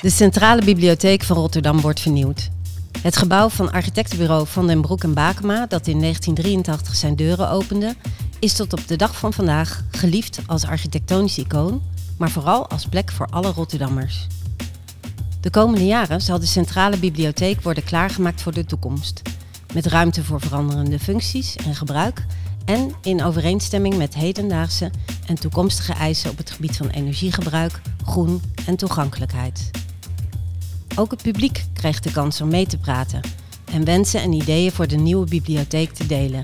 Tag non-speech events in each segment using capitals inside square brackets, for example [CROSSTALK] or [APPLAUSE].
De Centrale Bibliotheek van Rotterdam wordt vernieuwd. Het gebouw van architectenbureau Van den Broek en Bakema, dat in 1983 zijn deuren opende, is tot op de dag van vandaag geliefd als architectonisch icoon, maar vooral als plek voor alle Rotterdammers. De komende jaren zal de Centrale Bibliotheek worden klaargemaakt voor de toekomst, met ruimte voor veranderende functies en gebruik en in overeenstemming met hedendaagse en toekomstige eisen op het gebied van energiegebruik, groen en toegankelijkheid. Ook het publiek krijgt de kans om mee te praten en wensen en ideeën voor de nieuwe bibliotheek te delen.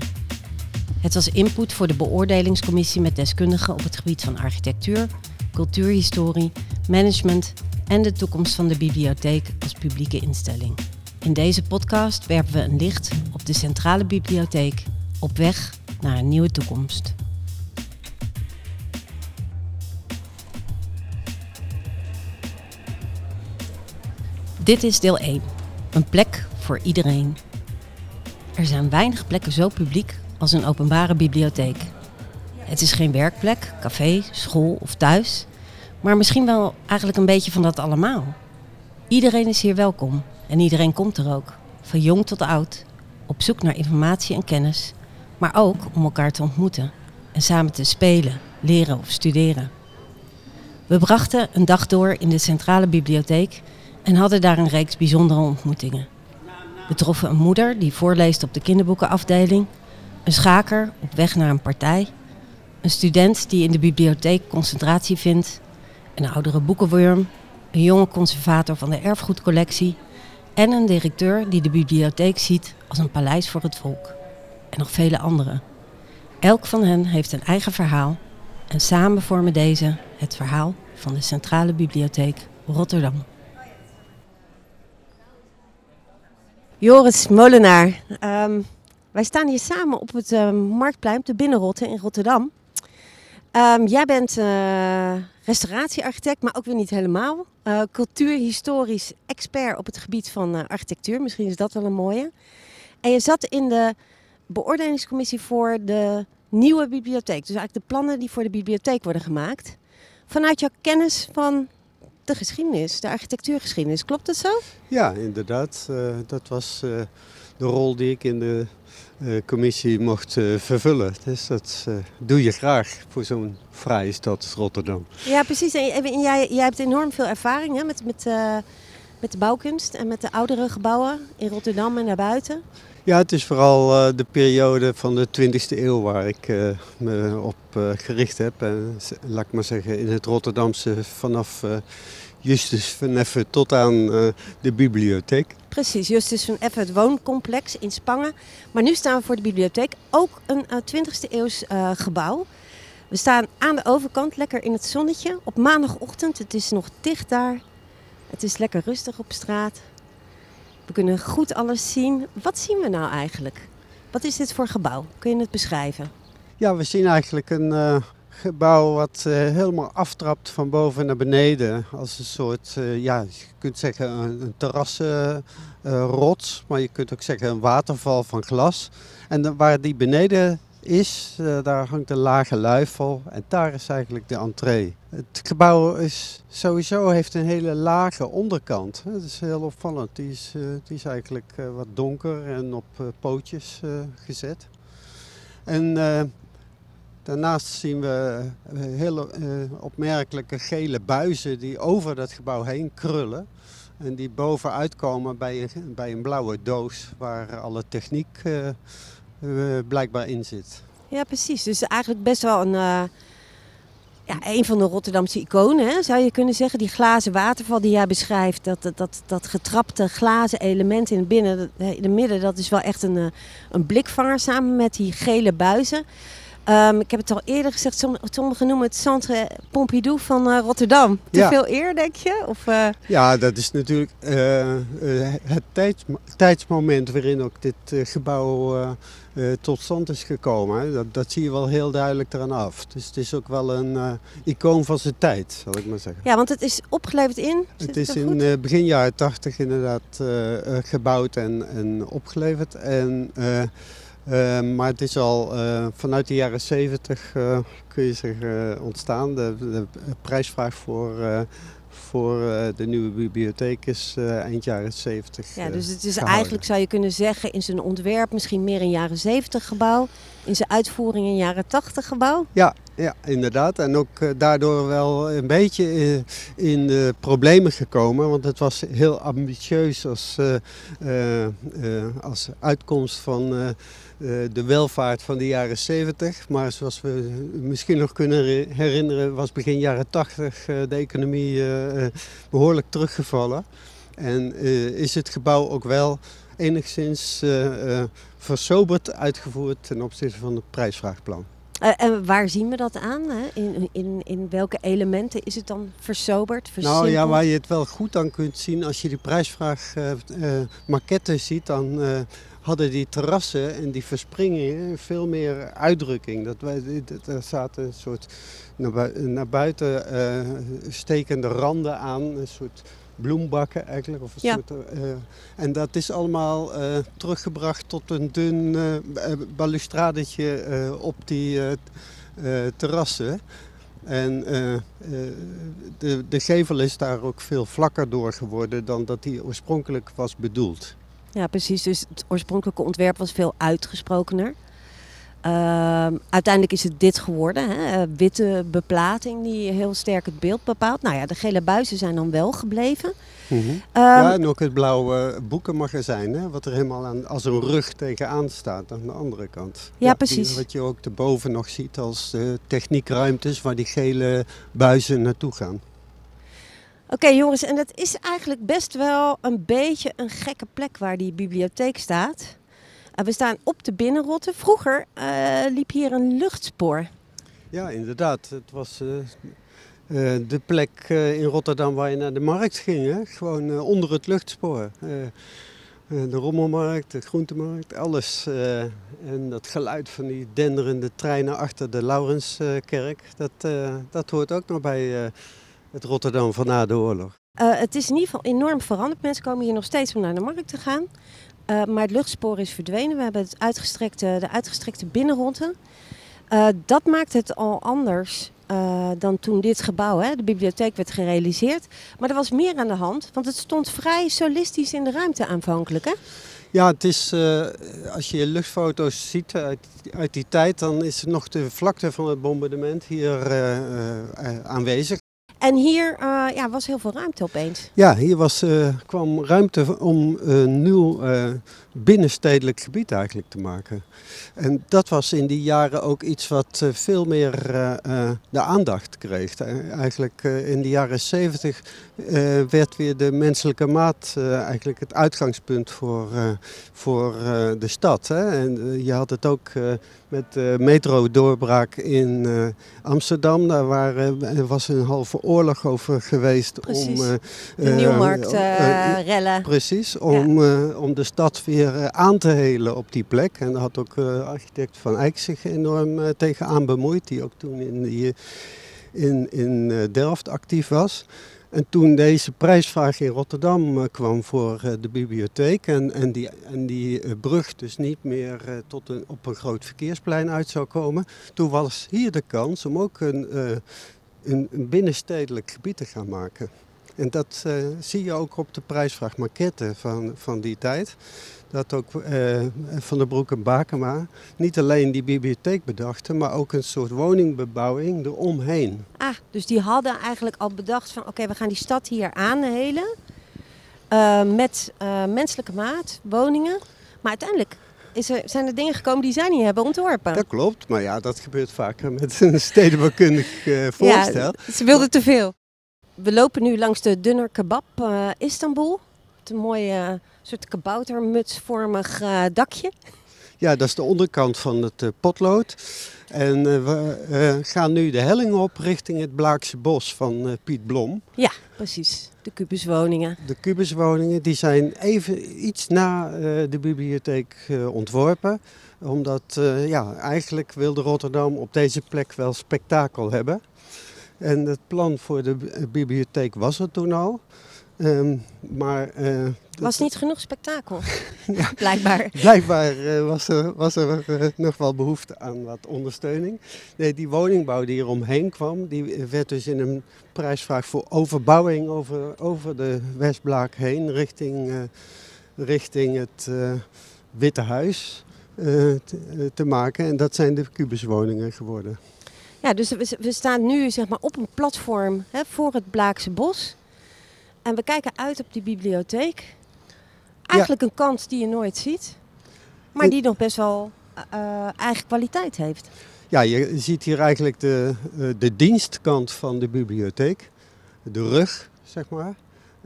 Het was input voor de beoordelingscommissie met deskundigen op het gebied van architectuur, cultuurhistorie, management en de toekomst van de bibliotheek als publieke instelling. In deze podcast werpen we een licht op de Centrale Bibliotheek op weg naar een nieuwe toekomst. Dit is deel 1. Een plek voor iedereen. Er zijn weinig plekken zo publiek als een openbare bibliotheek. Het is geen werkplek, café, school of thuis, maar misschien wel eigenlijk een beetje van dat allemaal. Iedereen is hier welkom en iedereen komt er ook, van jong tot oud, op zoek naar informatie en kennis, maar ook om elkaar te ontmoeten en samen te spelen, leren of studeren. We brachten een dag door in de Centrale Bibliotheek en hadden daar een reeks bijzondere ontmoetingen. We troffen een moeder die voorleest op de kinderboekenafdeling, een schaker op weg naar een partij, een student die in de bibliotheek concentratie vindt, een oudere boekenworm, een jonge conservator van de erfgoedcollectie en een directeur die de bibliotheek ziet als een paleis voor het volk. En nog vele anderen. Elk van hen heeft een eigen verhaal en samen vormen deze het verhaal van de Centrale Bibliotheek Rotterdam. Joris Molenaar, ehm, wij staan hier samen op het uh, Marktplein, de Binnenrotte in Rotterdam. Um, jij bent uh, restauratiearchitect, maar ook weer niet helemaal. Uh, cultuurhistorisch expert op het gebied van uh, architectuur, misschien is dat wel een mooie. En je zat in de beoordelingscommissie voor de nieuwe bibliotheek. Dus eigenlijk de plannen die voor de bibliotheek worden gemaakt. Vanuit jouw kennis van de geschiedenis, de architectuurgeschiedenis. Klopt dat zo? Ja, inderdaad. Uh, dat was uh, de rol die ik in de uh, commissie mocht vervullen. Dus dat doe je graag voor zo'n fraaie stad als Rotterdam. Ja, precies. En, en jij, jij, hebt enorm veel ervaring hè, met, met, met de bouwkunst en met de oudere gebouwen in Rotterdam en daarbuiten. Ja, het is vooral uh, de periode van de 20e eeuw waar ik uh, me op uh, gericht heb. En laat ik maar zeggen, in het Rotterdamse vanaf Justus van Effe tot aan de bibliotheek. Precies, Justus van Effe, het wooncomplex in Spangen. Maar nu staan we voor de bibliotheek, ook een 20e eeuws gebouw. We staan aan de overkant, lekker in het zonnetje. Op maandagochtend, het is nog dicht daar. Het is lekker rustig op straat. We kunnen goed alles zien. Wat zien we nou eigenlijk? Wat is dit voor gebouw? Kun je het beschrijven? Ja, we zien eigenlijk een uh, gebouw wat uh, helemaal aftrapt van boven naar beneden. Als een soort, uh, ja, je kunt zeggen een, een terrassenrots, maar je kunt ook zeggen een waterval van glas. En waar die beneden is, uh, daar hangt een lage luifel en daar is eigenlijk de entree. Het gebouw is sowieso heeft een hele lage onderkant. Dat is heel opvallend. Die is, die is eigenlijk uh, wat donker en op pootjes gezet. En daarnaast zien we hele opmerkelijke gele buizen die over dat gebouw heen krullen. En die boven uitkomen bij bij een blauwe doos waar alle techniek blijkbaar in zit. Ja, precies. Dus eigenlijk best wel een, uh, ja, een van de Rotterdamse iconen, hè, zou je kunnen zeggen. Die glazen waterval die jij beschrijft, dat, dat, dat, getrapte glazen element in het, binnen, in het midden, dat is wel echt een, een blikvanger samen met die gele buizen. Um, ik heb het al eerder gezegd, sommigen noemen het Centre Pompidou van uh, Rotterdam. Te ja. veel eer, denk je? Of, uh... Ja, dat is natuurlijk uh, het tijds, tijdsmoment waarin ook dit gebouw tot stand is gekomen. Dat, dat, zie je wel heel duidelijk eraan af. Dus het is ook wel een icoon van zijn tijd, zal ik maar zeggen. Ja, want het is opgeleverd in? Het is in begin jaren tachtig inderdaad gebouwd en, en opgeleverd. En Uh, maar het is al uh, vanuit de jaren 70 uh, kun je zeggen ontstaan. De, de, prijsvraag voor, voor de nieuwe bibliotheek is eind jaren 70. Ja, dus het is gehouden. eigenlijk zou je kunnen zeggen in zijn ontwerp misschien meer een jaren 70 gebouw. In zijn uitvoering een jaren 80 gebouw. Ja, ja, inderdaad. En ook daardoor wel een beetje in, de problemen gekomen. Want het was heel ambitieus als, als uitkomst van de welvaart van de jaren 70. Maar zoals we misschien nog kunnen herinneren, was begin jaren 80 de economie behoorlijk teruggevallen. En is het gebouw ook wel enigszins versoberd uitgevoerd ten opzichte van het prijsvraagplan. Uh, en waar zien we dat aan? Hè? In, in, in welke elementen is het dan versoberd, versimpeld? Nou ja, waar je het wel goed aan kunt zien als je die prijsvraag uh, uh, maquette ziet, dan hadden die terrassen en die verspringingen veel meer uitdrukking. Dat wij, er zaten een soort naar, naar buiten stekende randen aan, een soort bloembakken eigenlijk. Of een Ja. soort, uh, en dat is allemaal uh, teruggebracht tot een dun balustradetje op die terrassen. En de, de gevel is daar ook veel vlakker door geworden dan dat die oorspronkelijk was bedoeld. Ja, precies. Dus het oorspronkelijke ontwerp was veel uitgesprokener. Uh, uiteindelijk is het dit geworden. Hè? Witte beplating die heel sterk het beeld bepaalt. Nou ja, de gele buizen zijn dan wel gebleven. Mm -hmm. um, ja, en ook het blauwe boekenmagazijn, hè? wat er helemaal aan, als een rug tegenaan staat aan de andere kant. Ja, ja precies. Die, wat je ook erboven nog ziet als de techniekruimtes waar die gele buizen naartoe gaan. Oké jongens, en het is eigenlijk best wel een beetje een gekke plek waar die bibliotheek staat. Uh, we staan op de Binnenrotte. Vroeger uh, liep hier een luchtspoor. Ja, inderdaad. Het was uh, de plek in Rotterdam waar je naar de markt ging. Gewoon onder het luchtspoor. de rommelmarkt, de groentemarkt, alles. en dat geluid van die denderende treinen achter de Laurenskerk, dat, dat hoort ook nog bij het Rotterdam van na de oorlog. het is in ieder geval enorm veranderd. Mensen komen hier nog steeds om naar de markt te gaan. Uh, maar het luchtspoor is verdwenen. We hebben het uitgestrekte, de uitgestrekte binnenrotte. Uh, dat maakt het al anders uh, dan toen dit gebouw, hè, de bibliotheek, werd gerealiseerd. Maar er was meer aan de hand, want het stond vrij solistisch in de ruimte aanvankelijk. Hè? Ja, het is, als je luchtfoto's ziet uit, uit, die tijd, dan is nog de vlakte van het bombardement hier aanwezig. En hier uh, ja, was heel veel ruimte opeens. Ja, hier was, uh, kwam ruimte om een nieuw uh, binnenstedelijk gebied eigenlijk te maken. En dat was in die jaren ook iets wat veel meer de aandacht kreeg. Eigenlijk in de jaren zeventig werd weer de menselijke maat eigenlijk het uitgangspunt voor, voor de stad. Hè? En je had het ook met de metro-doorbraak in Amsterdam. Daar waren, er was een halve oorlog over geweest precies. om... de Nieuwmarkt rellen. Precies, om, ja. om de stad weer aan te helen op die plek. En daar had ook architect Van Eyck zich enorm tegenaan bemoeid. Die ook toen in, in, in Delft actief was. En toen deze prijsvraag in Rotterdam kwam voor de bibliotheek en, en die, en die brug dus niet meer tot een, op een groot verkeersplein uit zou komen, toen was hier de kans om ook een, een binnenstedelijk gebied te gaan maken. En dat zie je ook op de prijsvraag maquette van, van die tijd. Dat ook Van der Broek en Bakema niet alleen die bibliotheek bedachten, maar ook een soort woningbebouwing eromheen. Ah, dus die hadden eigenlijk al bedacht van oké, okay, we gaan die stad hier aanhelen. Uh, met menselijke maat, woningen. Maar uiteindelijk is er, zijn er dingen gekomen die zij niet hebben ontworpen. Dat klopt, maar ja, dat gebeurt vaker met een [LAUGHS] stedenbouwkundig uh, voorstel. Ja, ze wilden te veel. We lopen nu langs de Dunner Kebab uh, Istanbul. Het een mooi uh, soort kaboutermutsvormig dakje. Ja, dat is de onderkant van het potlood. En we gaan nu de helling op richting het Blaakse Bos van Piet Blom. Ja, precies. De kubuswoningen. De kubuswoningen, die zijn even iets na de bibliotheek ontworpen. Omdat, ja, eigenlijk wilde Rotterdam op deze plek wel spektakel hebben. En het plan voor de bibliotheek was er toen al. Ehm, maar eh, Was niet [LAUGHS] genoeg spektakel, [LAUGHS] blijkbaar. Blijkbaar eh, was er, was er eh, nog wel behoefte aan wat ondersteuning. Nee, die woningbouw die er omheen kwam, die werd dus in een prijsvraag voor overbouwing over, over de Westblaak heen richting, eh, richting het eh, Witte Huis eh, te, te maken. En dat zijn de kubuswoningen geworden. Ja, dus we, we staan nu zeg maar, op een platform hè, voor het Blaakse Bos. En we kijken uit op die bibliotheek. Eigenlijk een kans die je nooit ziet, maar die nog best wel eh, eigen kwaliteit heeft. Ja, je ziet hier eigenlijk de, eh, de dienstkant van de bibliotheek. De rug, zeg maar.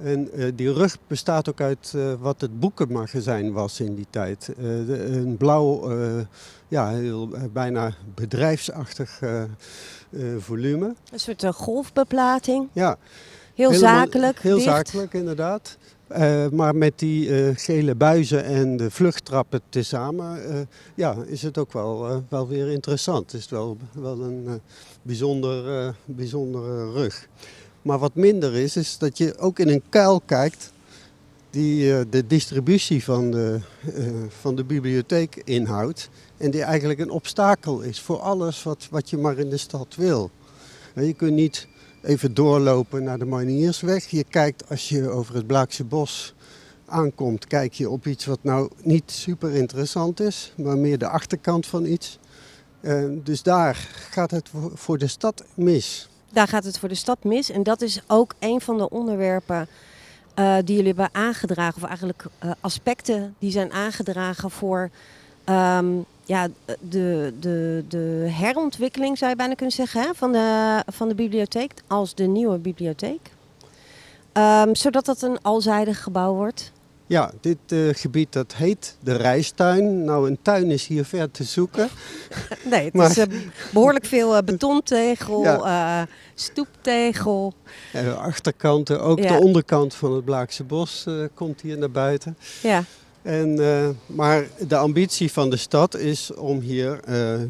En eh, die rug bestaat ook uit eh, wat het boekenmagazijn was in die tijd. Eh, een blauw, ja, heel, bijna bedrijfsachtig volume. Een soort golfbeplating. Ja, Heel helemaal- zakelijk. Heel dicht. zakelijk, inderdaad. Maar met die gele buizen en de vluchttrappen tezamen, ja, is het ook wel, wel weer interessant. Het is wel, wel een bijzonder, bijzondere rug. Maar wat minder is, is dat je ook in een kuil kijkt die eh, de distributie van de, eh, van de bibliotheek inhoudt. En die eigenlijk een obstakel is voor alles wat, wat je maar in de stad wil. En je kunt niet even doorlopen naar de Marniersweg. Je kijkt als je over het Blaakse Bos aankomt, kijk je op iets wat nou niet super interessant is, maar meer de achterkant van iets. Eh, dus daar gaat het voor de stad mis. Daar gaat het voor de stad mis. En dat is ook een van de onderwerpen eh, die jullie hebben aangedragen. Of eigenlijk eh, aspecten die zijn aangedragen voor ehm, ja, de, de, de herontwikkeling, zou je bijna kunnen zeggen, hè, van, de, van de bibliotheek als de nieuwe bibliotheek. Ehm, zodat dat een alzijdig gebouw wordt. Ja, dit eh, gebied dat heet de Rijstuin. Nou, een tuin is hier ver te zoeken. [LAUGHS] Nee, het Maar- is eh, behoorlijk veel eh, betontegel, Ja. stoeptegel. De achterkanten, ook Ja. de onderkant van het Blaakse Bos komt hier naar buiten. Ja. En, maar de ambitie van de stad is om hier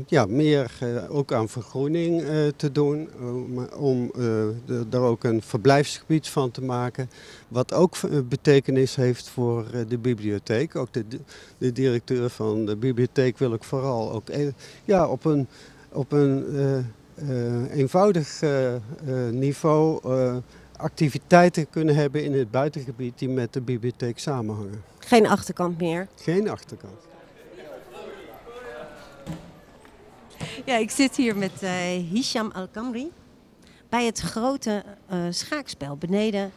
ja, meer ook aan vergroening te doen. Om, om er ook een verblijfsgebied van te maken. Wat ook een betekenis heeft voor eh, de bibliotheek. Ook de, de directeur van de bibliotheek wil ook vooral ook, eh, ja, op een, op een eh, eh, eenvoudig eh, eh, niveau eh, activiteiten kunnen hebben in het buitengebied die met de bibliotheek samenhangen. Geen achterkant meer. Geen achterkant. Ja, ik zit hier met eh, Hisham Al-Kamri bij het grote eh, schaakspel beneden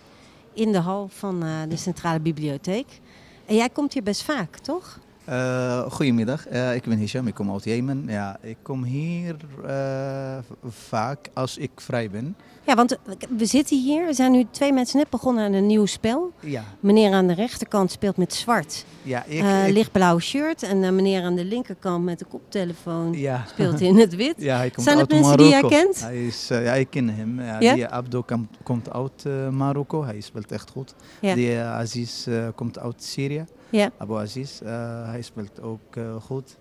in de hal van eh, de Centrale Bibliotheek. En jij komt hier best vaak, toch? Eh, goedemiddag, Eh, ik ben Hisham, ik kom uit Jemen. Ja, ik kom hier eh, vaak als ik vrij ben. Ja, want we zitten hier. Er zijn nu twee mensen net begonnen aan een nieuw spel. Ja, Meneer aan de rechterkant speelt met zwart, ja ik... ik- lichtblauw shirt. En meneer aan de linkerkant met de koptelefoon ja. speelt in het wit. [LAUGHS] Ja, hij komt Zijn het mensen die jij Marokko. kent? Hij is, ja, ik ken hem. Ja, Ja? Die Abdo komt uit Marokko, hij speelt echt goed. Ja. Die Aziz komt uit Syrië, Ja. Abu Aziz, eh, hij speelt ook eh, goed.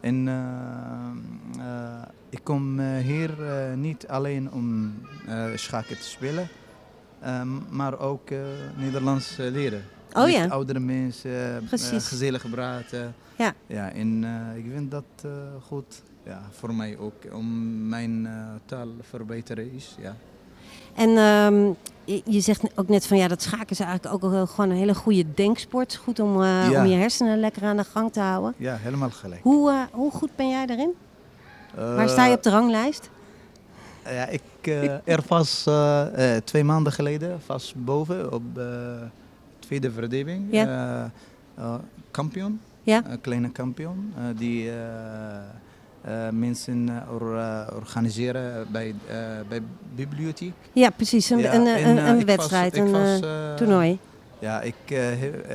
En eh, ik kom hier niet alleen om schaken te spelen, ehm, maar ook Nederlands leren. Oh Met ja. oudere mensen, gezellig praten. Ja. ja en ik vind dat goed ja, voor mij ook, om mijn taal verbeteren is. Ja. En ehm, je- zegt ook net van ja, dat schaken is eigenlijk ook wel gewoon een hele goede denksport. Goed om, eh, Ja. om je hersenen lekker aan de gang te houden. ja, helemaal gelijk. Hoe, eh, hoe goed ben jij daarin? Waar sta je op de ranglijst? Eh, ja, ik eh, er was eh, eh, twee maanden geleden vast boven op de tweede verdieping. Ja. eh, eh, kampioen, Ja. een kleine kampioen. eh, die eh, mensen eh, or- eh, organiseren bij, eh bij bibliotheek. Ja, precies. Een, Ja, een, en, een, een was- wedstrijd, ik een was, toernooi. Ja, ik, heb,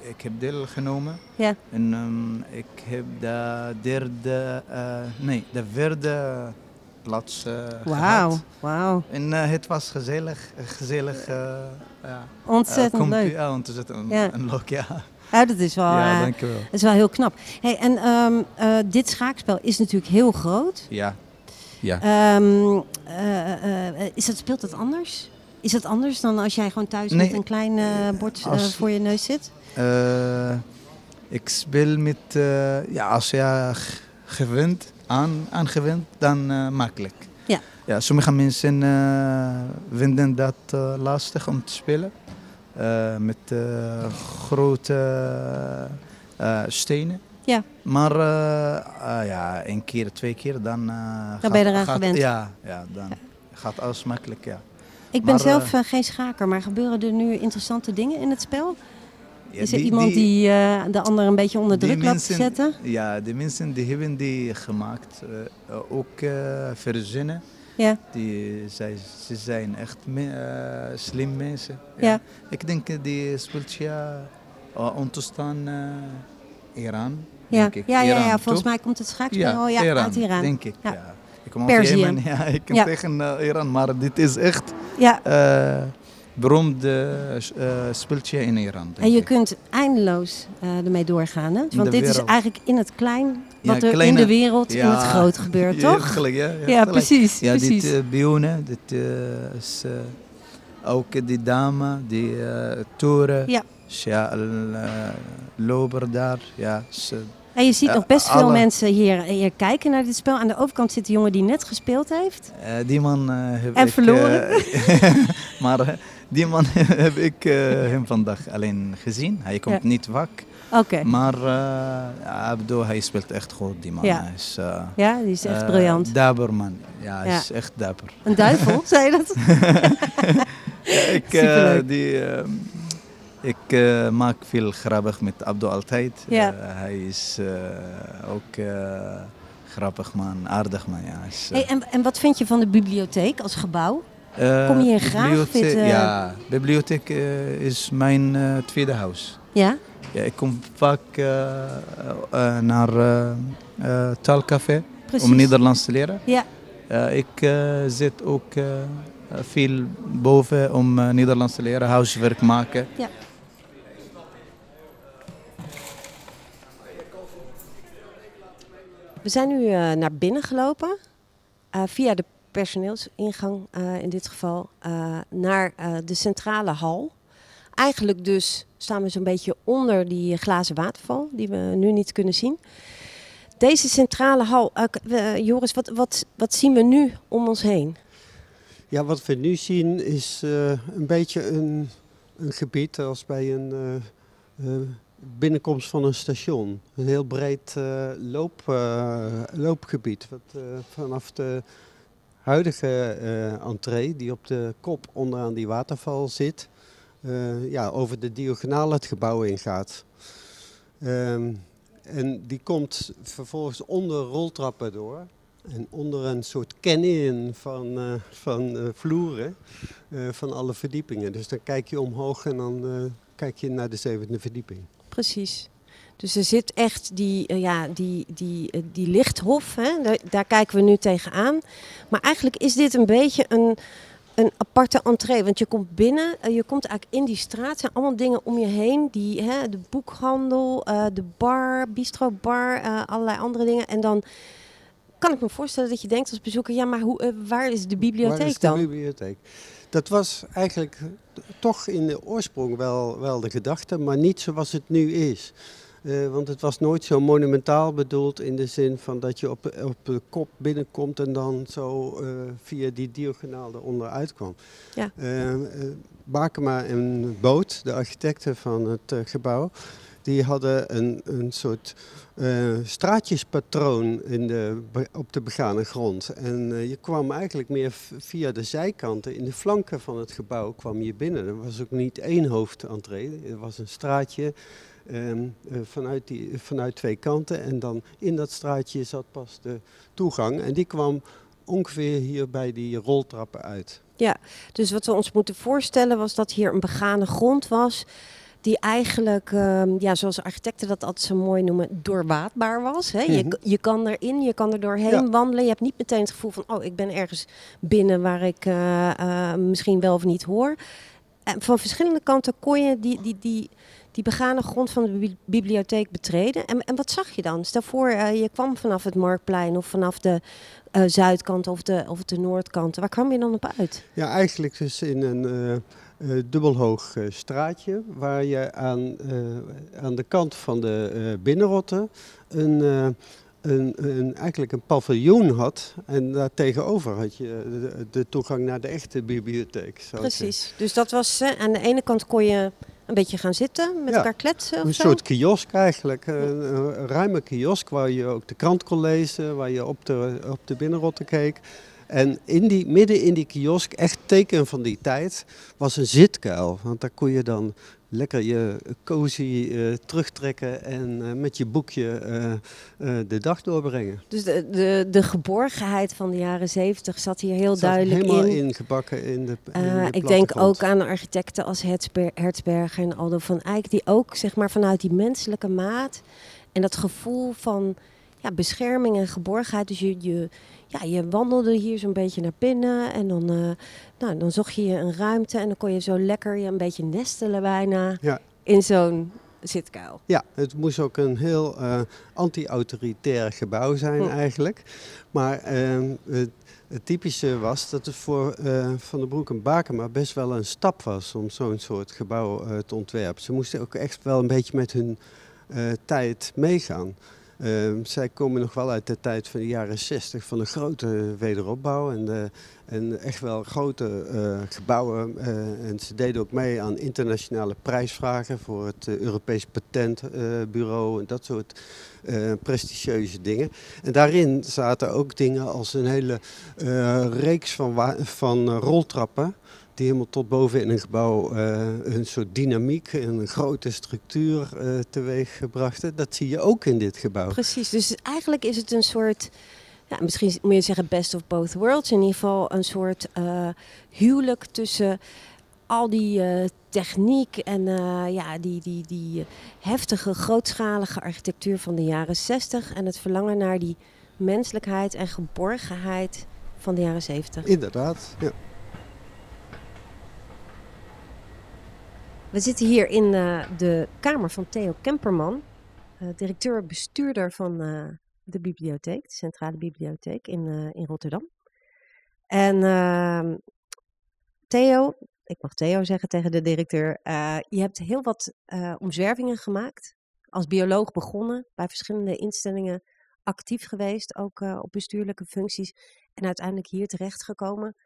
ik heb deelgenomen. Ja. En ehm, ik heb de derde, nee, de vierde plaats Wauw, gehad. wauw. En het was gezellig, gezellig. ja. Ontzettend leuk. Ja, ontzettend Ja. een leuk, ja. Ja, dat is wel, ja, eh, dankjewel. dat is wel heel knap. Hey, en ehm, eh, dit schaakspel is natuurlijk heel groot. Ja, ja. Ehm, eh, is dat, speelt dat anders? Is dat anders dan als jij gewoon thuis Nee. met een klein bord Als- voor je neus zit? Ik speel met, ja, als je gewend, aan, aangewend, dan makkelijk. Ja. ja. Sommige mensen vinden dat lastig om te spelen. Eh, met eh, grote eh, stenen. Ja. Maar ah, ja, één keer, twee keer, dan, eh, ben je eraan gaat, gewend. Ja, ja, dan gaat alles makkelijk, ja. Ik ben Maar, zelf geen schaker, maar gebeuren er nu interessante dingen in het spel? Ja, Is er iemand die, de ander een beetje onder druk laat mensen- zetten? Ja, de mensen die hebben die gemaakt, ook verzinnen. Ja. Die, zij, ze zijn echt me, eh, slim mensen. Ja. Ik denk eh, die speelt ja uh, eh, Iran. Ja, denk ik. ja, ja, Iran, ja, volgens mij komt het schaakspel ja, Iran, uit Iran. denk ik. Ja. Ja. Ik kom uit Jemen, [LAUGHS] ja, ik kom Ja. tegen Iran, maar dit is echt Ja, beroemde uh, speeltje in Iran. en je ik. kunt eindeloos eh, ermee doorgaan. Hè? Want de dit is eigenlijk in het klein Ja, wat er kleine- in de wereld in Ja. het groot gebeurt, [LAUGHS] toch? ja, ja, Ja, precies. Ja, precies. dit uh, pionnen, dit is ook die dame, die toren. Ja. Ja, loper daar. Ja, is, en je ziet nog best veel mensen hier, hier kijken naar dit spel. Aan de overkant zit de jongen die net gespeeld heeft. uh, die man uh, heb En ik... verloren. [LAUGHS] maar die man [LAUGHS] heb ik uh, hem vandaag alleen gezien. Hij komt Ja. niet wak. Oké. Maar uh, Abdo, hij speelt echt goed, die man. Ja. Hij is, uh, Ja, die is echt briljant. Dapper man. Ja, hij Ja. is echt dapper. Een duivel, [LAUGHS] zei je dat? Ik, eh, die, eh, ik eh, maak veel grappig met Abdo altijd. Ja. Eh, hij is eh, ook eh, grappig man, aardig man. Ja, is, eh, Hey, en, en wat vind je van de bibliotheek als gebouw? Eh, kom je hier graag? Vind, eh, Ja, bibliotheek eh, is mijn tweede huis. Ja? Ja, ik kom vaak naar taalcafé Precies. om Nederlands te leren. Ja. Ik zit ook veel boven om Nederlands te leren, huiswerk maken. Ja. We zijn nu naar binnen gelopen. via de personeelsingang eh, in dit geval. eh, naar eh, de centrale hal. Eigenlijk dus staan we zo'n beetje onder die glazen waterval. Die we nu niet kunnen zien. Deze centrale hal. Joris, wat, wat, wat zien we nu om ons heen? Ja, wat we nu zien is een beetje een, een gebied als bij een binnenkomst van een station. Een heel breed loop, loopgebied. Wat vanaf de huidige eh, entree, die op de kop onderaan die waterval zit, eh, ja, over de diagonaal het gebouw ingaat. Ehm, en die komt vervolgens onder roltrappen door. En onder een soort canyon van, eh, van vloeren van alle verdiepingen. Dus dan kijk je omhoog en dan kijk je naar de zevende verdieping. Precies. Dus er zit echt die, eh, ja, die, die, eh, die lichthof, hè? Daar, daar kijken we nu tegenaan. Maar eigenlijk is dit een beetje een, een aparte entree. Want je komt binnen, eh, je komt eigenlijk in die straat. Er zijn allemaal dingen om je heen. Die, hè, de boekhandel, de bar, bistro bar, allerlei andere dingen. En dan kan ik me voorstellen dat je denkt als bezoeker... ja, maar hoe, waar is de bibliotheek Waar is dan? de bibliotheek? Dat was eigenlijk toch in de oorsprong wel, wel de gedachte, maar niet zoals het nu is. Eh, want het was nooit zo monumentaal bedoeld in de zin van dat je op, op de kop binnenkomt en dan zo eh, via die diagonaal eronder uitkwam. Ja. Eh, Bakema en Boot, de architecten van het gebouw, die hadden een, een soort straatjespatroon in de, op de begane grond. En je kwam eigenlijk meer via de zijkanten, in de flanken van het gebouw kwam je binnen. Er was ook niet één hoofdentree, er was een straatje ehm, eh, vanuit, die, vanuit twee kanten. En dan in dat straatje zat pas de toegang. En die kwam ongeveer hier bij die roltrappen uit. Dus wat we ons moeten voorstellen was dat hier een begane grond was. Die eigenlijk, ehm, ja, zoals architecten dat altijd zo mooi noemen, doorwaadbaar was. Hè? je, Mhm. je kan erin, je kan er doorheen Ja. wandelen. Je hebt niet meteen het gevoel van, oh, ik ben ergens binnen waar ik eh, eh, misschien wel of niet hoor. En van verschillende kanten kon je die, die, die, die begane grond van de bi- bibliotheek betreden. En, en wat zag je dan? Stel voor, eh, je kwam vanaf het Marktplein of vanaf de eh, zuidkant of de, of de noordkant. Waar kwam je dan op uit? Ja, eigenlijk dus in een eh, dubbelhoog straatje waar je aan, aan de kant van de binnenrotte een, een, een, eigenlijk een paviljoen had. En daar tegenover had je de, de toegang naar de echte bibliotheek. Precies. Dus dat was, aan de ene kant kon je een beetje gaan zitten, met Ja. elkaar kletsen of Een zo. soort kiosk eigenlijk. Een, een ruime kiosk waar je ook de krant kon lezen, waar je op de, op de binnenrotte keek. En in die, midden in die kiosk, echt teken van die tijd, was een zitkuil. Want daar kon je dan lekker je cozy eh, terugtrekken en eh, met je boekje eh, de dag doorbrengen. Dus de, de, de geborgenheid van de jaren zeventig zat hier heel zat duidelijk helemaal in. ingebakken in de, in de ik denk ook aan architecten als Hertzber- Hertzberger en Aldo van Eyck, die ook zeg maar, vanuit die menselijke maat en dat gevoel van ja, bescherming en geborgenheid. Dus je, je, ja, je wandelde hier zo'n beetje naar binnen en dan, eh, nou, dan zocht je een ruimte en dan kon je zo lekker je een beetje nestelen bijna Ja. in zo'n zitkuil. Ja, het moest ook een heel eh, anti-autoritair gebouw zijn Hm. eigenlijk. Maar ehm, het, het typische was dat het voor eh, Van der Broek en Bakema best wel een stap was om zo'n soort gebouw te ontwerpen. Ze moesten ook echt wel een beetje met hun tijd meegaan. Ehm, zij komen nog wel uit de tijd van de jaren 60 van de grote wederopbouw en, de, en echt wel grote eh, gebouwen. eh, en ze deden ook mee aan internationale prijsvragen voor het eh, Europees Patentbureau en dat soort eh, prestigieuze dingen. En daarin zaten ook dingen als een hele eh, reeks van, van eh, roltrappen. Die helemaal tot boven in een gebouw eh, een soort dynamiek en een grote structuur eh, teweeg brachten. Dat zie je ook in dit gebouw. Precies, dus eigenlijk is het een soort, ja, misschien moet je zeggen best of both worlds. In ieder geval een soort eh, huwelijk tussen al die eh, techniek en eh, ja, die, die, die eh, heftige, grootschalige architectuur van de jaren 60 en het verlangen naar die menselijkheid en geborgenheid van de jaren 70. Inderdaad, ja. We zitten hier in eh, de kamer van Theo Kemperman, eh, directeur-bestuurder van eh, de bibliotheek, de Centrale Bibliotheek in, in Rotterdam. En ehm, Theo, ik mag Theo zeggen tegen de directeur, je hebt heel wat omzwervingen gemaakt. Als bioloog begonnen, bij verschillende instellingen actief geweest, ook op bestuurlijke functies. En uiteindelijk hier terechtgekomen.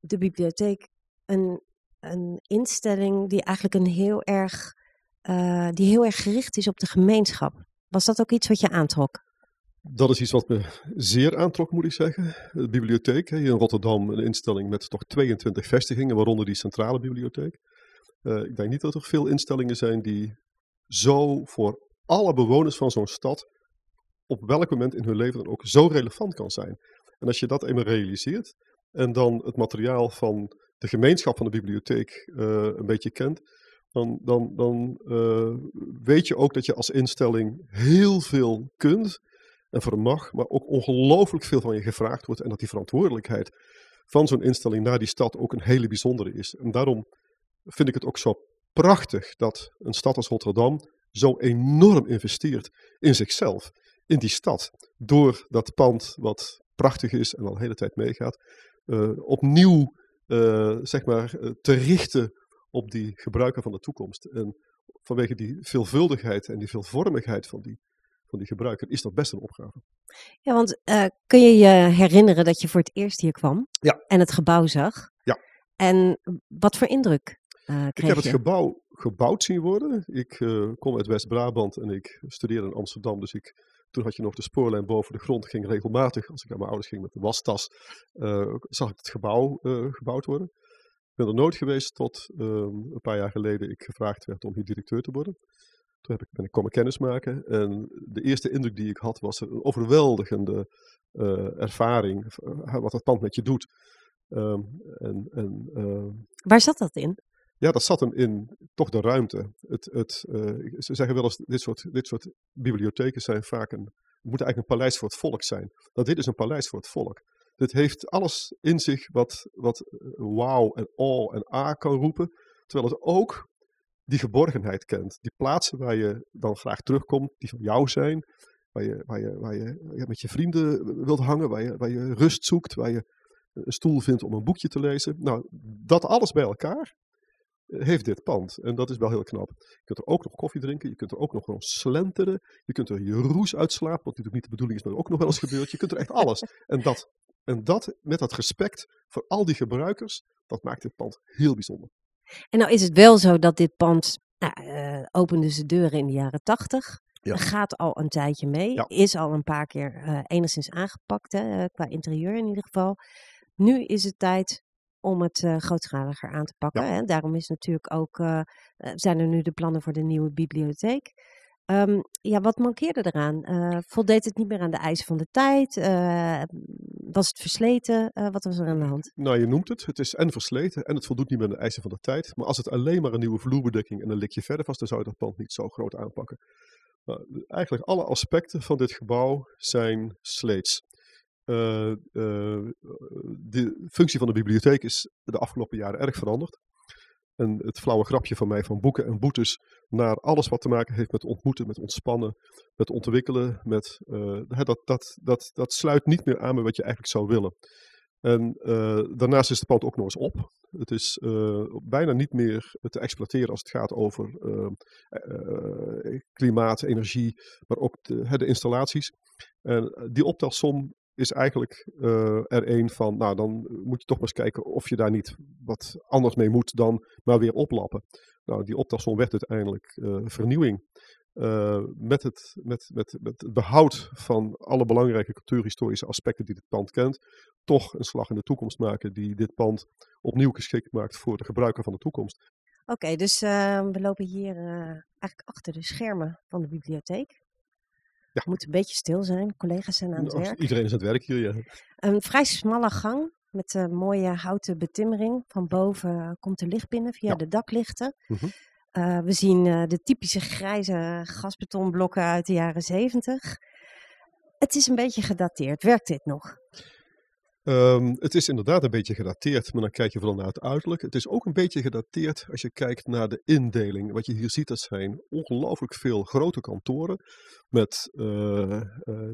De bibliotheek, een een instelling die eigenlijk een heel erg, eh, die heel erg gericht is op de gemeenschap. Was dat ook iets wat je aantrok? Dat is iets wat me zeer aantrok, moet ik zeggen. De bibliotheek, hier in Rotterdam, een instelling met toch 22 vestigingen, waaronder die centrale bibliotheek. Eh, ik denk niet dat er veel instellingen zijn die zo voor alle bewoners van zo'n stad op welk moment in hun leven dan ook zo relevant kan zijn. En als je dat eenmaal realiseert en dan het materiaal van de gemeenschap van de bibliotheek eh, een beetje kent, dan, dan, dan eh, weet je ook dat je als instelling heel veel kunt en vermag, maar ook ongelooflijk veel van je gevraagd wordt en dat die verantwoordelijkheid van zo'n instelling naar die stad ook een hele bijzondere is. En daarom vind ik het ook zo prachtig dat een stad als Rotterdam zo enorm investeert in zichzelf, in die stad, door dat pand wat prachtig is en al de hele tijd meegaat, eh, opnieuw eh, zeg maar, eh, te richten op die gebruiker van de toekomst. En vanwege die veelvuldigheid en die veelvormigheid van die, van die gebruiker is dat best een opgave. Ja, want eh, kun je je herinneren dat je voor het eerst hier kwam Ja. en het gebouw zag? Ja. En wat voor indruk eh Ik kreeg heb het je? gebouw gebouwd zien worden. Ik kom uit West-Brabant en ik studeerde in Amsterdam. Dus ik, toen had je nog de spoorlijn boven de grond. Ging regelmatig, als ik aan mijn ouders ging met de wastas, eh, zag ik het gebouw eh, gebouwd worden. Ik ben er nooit geweest tot ehm, een paar jaar geleden ik gevraagd werd om hier directeur te worden. Toen heb ik, ben ik komen kennismaken. En de eerste indruk die ik had was een overweldigende eh, ervaring. wat het pand met je doet. Ehm, en, en ehm, Waar zat dat in? Ja, dat zat hem in toch de ruimte. Het, het, eh, ze zeggen wel eens, dit soort, dit soort bibliotheken zijn vaak een, moeten eigenlijk een paleis voor het volk zijn. Dat dit is een paleis voor het volk. Dit heeft alles in zich wat, wat eh, wauw en oh en a kan roepen. Terwijl het ook die geborgenheid kent. Die plaatsen waar je dan graag terugkomt, die van jou zijn. Waar je, waar je, waar je met je vrienden wilt hangen, waar je, waar je rust zoekt, waar je een stoel vindt om een boekje te lezen. Nou, dat alles bij elkaar heeft dit pand. En dat is wel heel knap. Je kunt er ook nog koffie drinken, je kunt er ook nog gewoon slenteren. Je kunt er je roes uitslapen, wat natuurlijk niet de bedoeling is, maar ook nog wel eens gebeurt. Je kunt er echt alles. En dat, en dat met dat respect voor al die gebruikers, dat maakt dit pand heel bijzonder. En nou is het wel zo dat dit pand nou, uh, opende zijn deuren in de jaren tachtig. Ja. Gaat al een tijdje mee. Ja. Is al een paar keer uh, enigszins aangepakt, hè, qua interieur in ieder geval. Nu is het tijd om het uh, grootschaliger aan te pakken. Ja. Daarom is natuurlijk ook, zijn er nu de plannen voor de nieuwe bibliotheek. Um, ja, wat mankeerde eraan? voldeed het niet meer aan de eisen van de tijd? was het versleten? wat was er aan de hand? Nou, je noemt het. Het is en versleten en het voldoet niet meer aan de eisen van de tijd. Maar als het alleen maar een nieuwe vloerbedekking en een likje verder was, dan zou je dat pand niet zo groot aanpakken. Nou, eigenlijk alle aspecten van dit gebouw zijn sleets. Uh, uh, de functie van de bibliotheek is de afgelopen jaren erg veranderd. En het flauwe grapje van mij van boeken en boetes naar alles wat te maken heeft met ontmoeten, met ontspannen, met ontwikkelen, met, uh, dat, dat, dat, dat sluit niet meer aan bij wat je eigenlijk zou willen. En daarnaast is het pand ook nog eens op. Het is bijna niet meer te exploiteren als het gaat over klimaat, energie, maar ook de, de, installaties. En die optelsom is eigenlijk er een van, nou dan moet je toch maar eens kijken of je daar niet wat anders mee moet dan maar weer oplappen. Nou, die optelsom werd uiteindelijk vernieuwing. Uh, met, het, met, met, met behoud van alle belangrijke cultuurhistorische aspecten die dit pand kent, toch een slag in de toekomst maken die dit pand opnieuw geschikt maakt voor de gebruiker van de toekomst. Oké, dus uh, we lopen hier eigenlijk achter de schermen van de bibliotheek. Ja. Moet een beetje stil zijn, collega's zijn aan het werk. Iedereen is aan het werk hier, ja. Een vrij smalle gang met een mooie houten betimmering. Van boven komt er licht binnen via Ja. de daklichten. Mm -hmm. Uh, we zien uh, de typische grijze gasbetonblokken uit de jaren zeventig. Het is een beetje gedateerd. Werkt dit nog? Um, het is inderdaad een beetje gedateerd, maar dan kijk je vooral naar het uiterlijk. Het is ook een beetje gedateerd als je kijkt naar de indeling. Wat je hier ziet, dat zijn ongelooflijk veel grote kantoren met uh,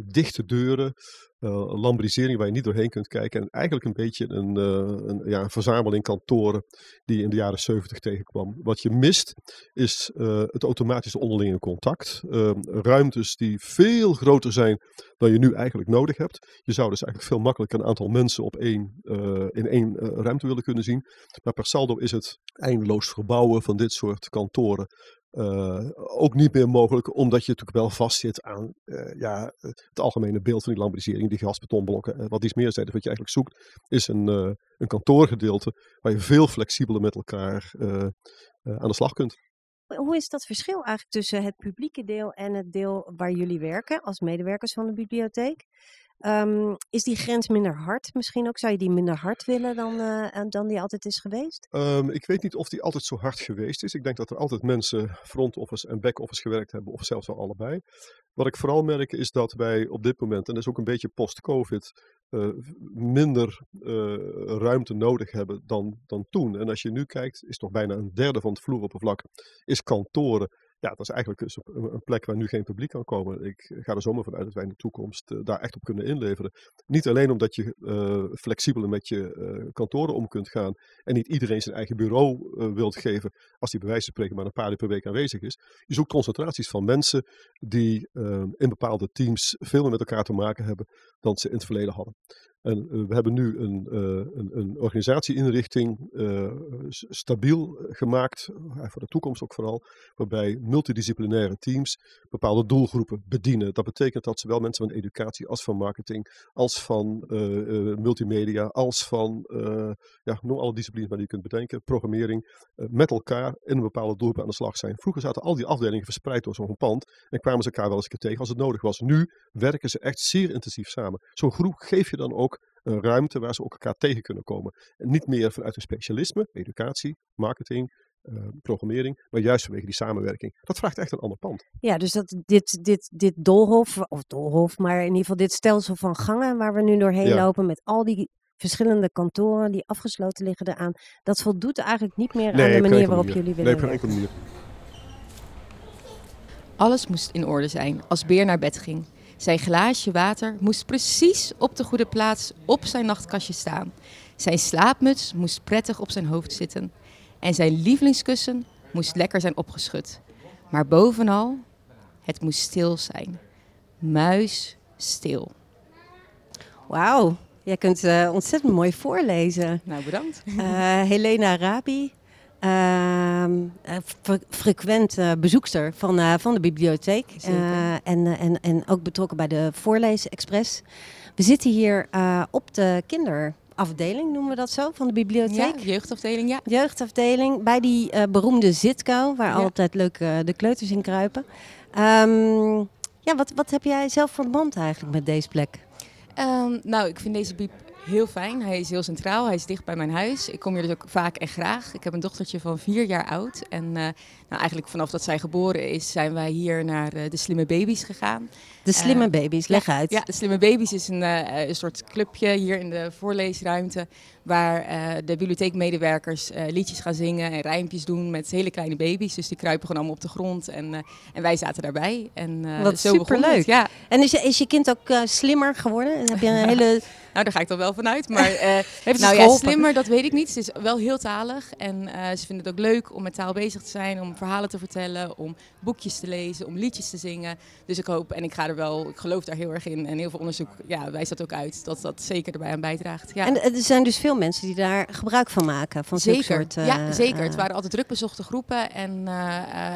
dichte deuren, uh, lambrisering waar je niet doorheen kunt kijken. En eigenlijk een beetje een, een, ja, verzameling kantoren die je in de jaren 70 tegenkwam. Wat je mist is het automatische onderlinge contact. ruimtes die veel groter zijn dan je nu eigenlijk nodig hebt. Je zou dus eigenlijk veel makkelijker een aantal mensen op één, in één ruimte willen kunnen zien. Maar per saldo is het eindeloos verbouwen van dit soort kantoren uh, ook niet meer mogelijk, omdat je natuurlijk wel vastzit aan uh, ja, het algemene beeld van die lambrisering, die gasbetonblokken. Wat iets meer zei, wat je eigenlijk zoekt, is een, een kantoorgedeelte waar je veel flexibeler met elkaar aan de slag kunt. Hoe is dat verschil eigenlijk tussen het publieke deel en het deel waar jullie werken als medewerkers van de bibliotheek? Um, is die grens minder hard misschien ook? Zou je die minder hard willen dan, uh, dan die altijd is geweest? Um, ik weet niet of die altijd zo hard geweest is. Ik denk dat er altijd mensen front office en back office gewerkt hebben, of zelfs wel allebei. Wat ik vooral merk is dat wij op dit moment, en dat is ook een beetje post-COVID, uh, minder ruimte nodig hebben dan, dan toen. En als je nu kijkt, is toch bijna een derde van het vloeroppervlak is kantoren. Ja, dat is eigenlijk dus een plek waar nu geen publiek kan komen. Ik ga er zomaar vanuit dat wij in de toekomst uh, daar echt op kunnen inleveren. Niet alleen omdat je uh, flexibeler met je kantoren om kunt gaan en niet iedereen zijn eigen bureau wilt geven als die bij wijze van spreken maar een paar uur per week aanwezig is. Je zoekt concentraties van mensen die in bepaalde teams veel meer met elkaar te maken hebben dan ze in het verleden hadden. En uh, we hebben nu een, uh, een, een organisatieinrichting uh, stabiel gemaakt, voor de toekomst ook vooral, waarbij multidisciplinaire teams bepaalde doelgroepen bedienen. Dat betekent dat zowel mensen van educatie als van marketing, als van multimedia, als van, ja, noem alle disciplines maar die je kunt bedenken, programmering, met elkaar in een bepaalde doelgroep aan de slag zijn. Vroeger zaten al die afdelingen verspreid door zo'n pand en kwamen ze elkaar wel eens een keer tegen als het nodig was. Nu werken ze echt zeer intensief samen. Zo'n groep geef je dan ook een ruimte waar ze ook elkaar tegen kunnen komen. En niet meer vanuit een specialisme, educatie, marketing, uh, programmering, maar juist vanwege die samenwerking. Dat vraagt echt een ander pand. Ja, dus dat, dit, dit, dit doolhof, of doolhof, maar in ieder geval dit stelsel van gangen waar we nu doorheen ja. lopen met al die verschillende kantoren die afgesloten liggen eraan, dat voldoet eigenlijk niet meer nee, aan de manier waarop manier. jullie willen Nee, op geen enkele manier. Alles moest in orde zijn als Beer naar bed ging. Zijn glaasje water moest precies op de goede plaats op zijn nachtkastje staan. Zijn slaapmuts moest prettig op zijn hoofd zitten. En zijn lievelingskussen moest lekker zijn opgeschud. Maar bovenal, het moest stil zijn. Muis stil. Wauw, jij kunt uh, ontzettend mooi voorlezen. Nou, bedankt. Uh, Helena Rabi, uh, frequent bezoekster van, van de bibliotheek. en, en, en ook betrokken bij de Voorleesexpress. We zitten hier op de kinderafdeling, noemen we dat zo, van de bibliotheek. Ja, jeugdafdeling, ja. Jeugdafdeling, bij die beroemde zitkou, waar ja. altijd leuk de kleuters in kruipen. Um, ja, wat, wat heb jij zelf voor band eigenlijk met deze plek? Um, nou, ik vind deze heel fijn. Hij is heel centraal. Hij is dicht bij mijn huis. Ik kom hier dus ook vaak en graag. Ik heb een dochtertje van vier jaar oud. En uh, nou, eigenlijk vanaf dat zij geboren is, zijn wij hier naar uh, de Slimme Baby's gegaan. De Slimme uh, Baby's, leg uit. Ja, de Slimme Baby's is een, een soort clubje hier in de voorleesruimte. Waar de bibliotheekmedewerkers liedjes gaan zingen en rijmpjes doen met hele kleine baby's. Dus die kruipen gewoon allemaal op de grond. En, en wij zaten daarbij. En, Wat zo superleuk. Ja. En is je, is je kind ook slimmer geworden? En heb je een [LAUGHS] hele nou, daar ga ik dan wel vanuit. Maar uh, [LAUGHS] heeft nou ja, slimmer, dat weet ik niet. Ze is wel heel talig. En uh, ze vindt het ook leuk om met taal bezig te zijn, om verhalen te vertellen, om boekjes te lezen, om liedjes te zingen. Dus ik hoop, en ik ga er wel, ik geloof daar heel erg in. En heel veel onderzoek ja, wijst dat ook uit, dat dat zeker erbij aan bijdraagt. Ja. En er zijn dus veel mensen die daar gebruik van maken, van zeker. soort... Uh, ja, zeker. Het waren altijd druk bezochte groepen. En,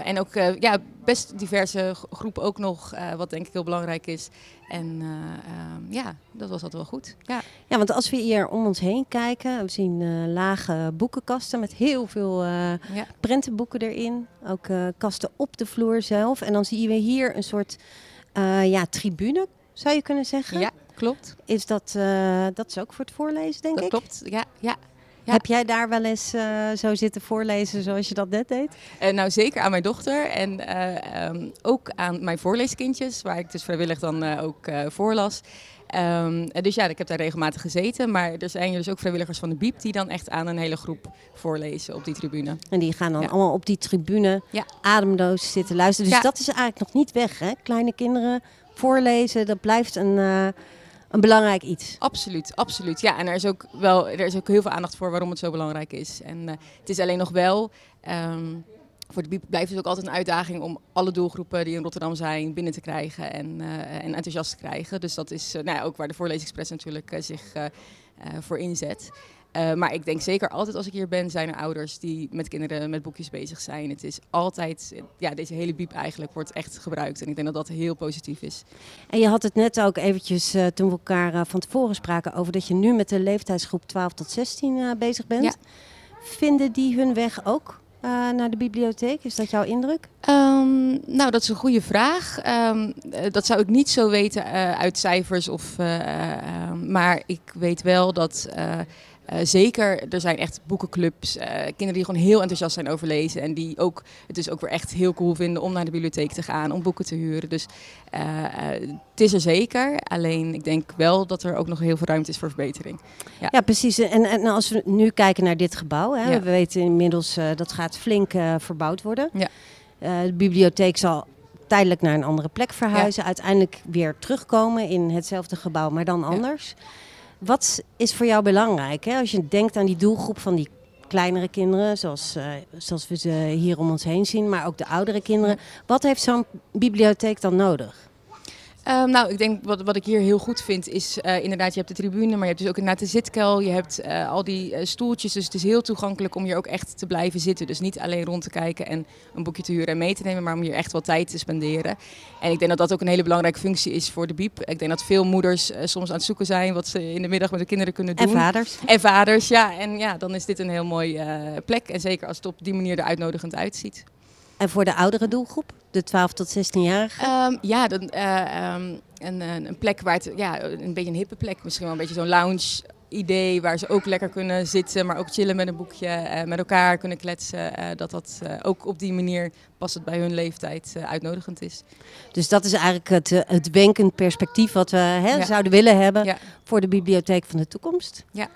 en ook ja, best diverse groepen ook nog, wat denk ik heel belangrijk is. En uh, uh, ja, dat was altijd wel goed. Ja. ja, want als we hier om ons heen kijken, we zien uh, lage boekenkasten met heel veel ja. prentenboeken erin. Ook kasten op de vloer zelf. En dan zien we hier een soort ja, tribune, zou je kunnen zeggen. Ja, klopt. Is dat, dat is ook voor het voorlezen, denk dat ik? Klopt, ja. ja. Ja. Heb jij daar wel eens uh, zo zitten voorlezen zoals je dat net deed? Uh, nou, zeker aan mijn dochter en uh, um, ook aan mijn voorleeskindjes, waar ik dus vrijwillig dan ook voorlas. Um, dus ja, ik heb daar regelmatig gezeten. Maar er zijn dus ook vrijwilligers van de BIEB die dan echt aan een hele groep voorlezen op die tribune. En die gaan dan ja. allemaal op die tribune ja. ademloos zitten luisteren. Dus dat is eigenlijk nog niet weg, hè? Kleine kinderen voorlezen, dat blijft een een belangrijk iets. Absoluut, absoluut. Ja, en er is ook wel er is ook heel veel aandacht voor waarom het zo belangrijk is. En uh, het is alleen nog wel. Um, voor de BIEB blijft het ook altijd een uitdaging om alle doelgroepen die in Rotterdam zijn binnen te krijgen en, uh, en enthousiast te krijgen. Dus dat is uh, nou ja, ook waar de Voorleesexpress natuurlijk zich voor inzet. Uh, maar ik denk zeker altijd als ik hier ben, zijn er ouders die met kinderen met boekjes bezig zijn. Het is altijd, ja, deze hele biep eigenlijk wordt echt gebruikt. En ik denk dat dat heel positief is. En je had het net ook eventjes uh, toen we elkaar uh, van tevoren spraken over dat je nu met de leeftijdsgroep 12 tot 16 bezig bent. Ja. Vinden die hun weg ook naar de bibliotheek? Is dat jouw indruk? Um, nou, dat is een goede vraag. Um, dat zou ik niet zo weten uit cijfers. Of, maar ik weet wel dat uh, zeker, er zijn echt boekenclubs, uh, kinderen die gewoon heel enthousiast zijn over lezen. En die ook, het dus ook weer echt heel cool vinden om naar de bibliotheek te gaan, om boeken te huren. Dus uh, het is er zeker. Alleen ik denk wel dat er ook nog heel veel ruimte is voor verbetering. Ja, ja precies. En, en als we nu kijken naar dit gebouw, hè, ja. we weten inmiddels dat gaat flink verbouwd worden. Ja. de bibliotheek zal tijdelijk naar een andere plek verhuizen. Uiteindelijk weer terugkomen in hetzelfde gebouw, maar dan anders. Ja. Wat is voor jou belangrijk hè? als je denkt aan die doelgroep van die kleinere kinderen, zoals, uh, zoals we ze hier om ons heen zien, maar ook de oudere kinderen. Wat heeft zo'n bibliotheek dan nodig? Um, nou, ik denk wat, wat ik hier heel goed vind is uh, inderdaad, je hebt de tribune, maar je hebt dus ook inderdaad de zitkel. Je hebt uh, al die uh, stoeltjes, dus het is heel toegankelijk om hier ook echt te blijven zitten. Dus niet alleen rond te kijken en een boekje te huren en mee te nemen, maar om hier echt wel tijd te spenderen. En ik denk dat dat ook een hele belangrijke functie is voor de BIEB. Ik denk dat veel moeders soms aan het zoeken zijn wat ze in de middag met de kinderen kunnen doen. En vaders. En vaders, ja. En ja, dan is dit een heel mooie plek. En zeker als het op die manier er uitnodigend uitziet. En voor de oudere doelgroep, de 12 tot 16-jarigen? Um, ja, dan, uh, um, een, een, plek waar het, ja, een beetje een hippe plek, misschien wel een beetje zo'n lounge idee waar ze ook lekker kunnen zitten, maar ook chillen met een boekje, uh, met elkaar kunnen kletsen. Uh, dat dat uh, ook op die manier passend bij hun leeftijd uitnodigend is. Dus dat is eigenlijk het, het wenkend perspectief wat we hè, ja. zouden willen hebben ja. voor de bibliotheek van de toekomst. Ja.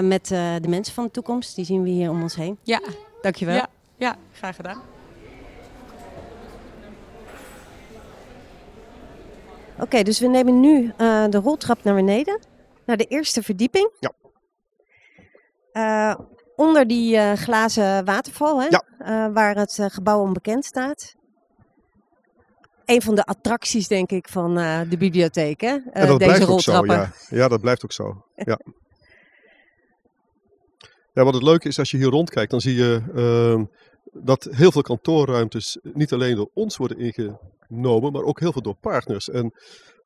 met de mensen van de toekomst, die zien we hier om ons heen. Ja, dankjewel. Ja, ja graag gedaan. Oké, dus we nemen nu eh, de roltrap naar beneden, naar de eerste verdieping. Ja. Eh, onder die eh, glazen waterval, hè? Ja. Waar het gebouw onbekend staat. Een van de attracties, denk ik, van de bibliotheek, hè? En dat deze blijft ook zo, roltrappen. ja. Ja, dat blijft ook zo. Ja. [LAUGHS] ja, wat het leuke is als je hier rondkijkt, dan zie je ehm, dat heel veel kantoorruimtes niet alleen door ons worden ingenomen, maar ook heel veel door partners. En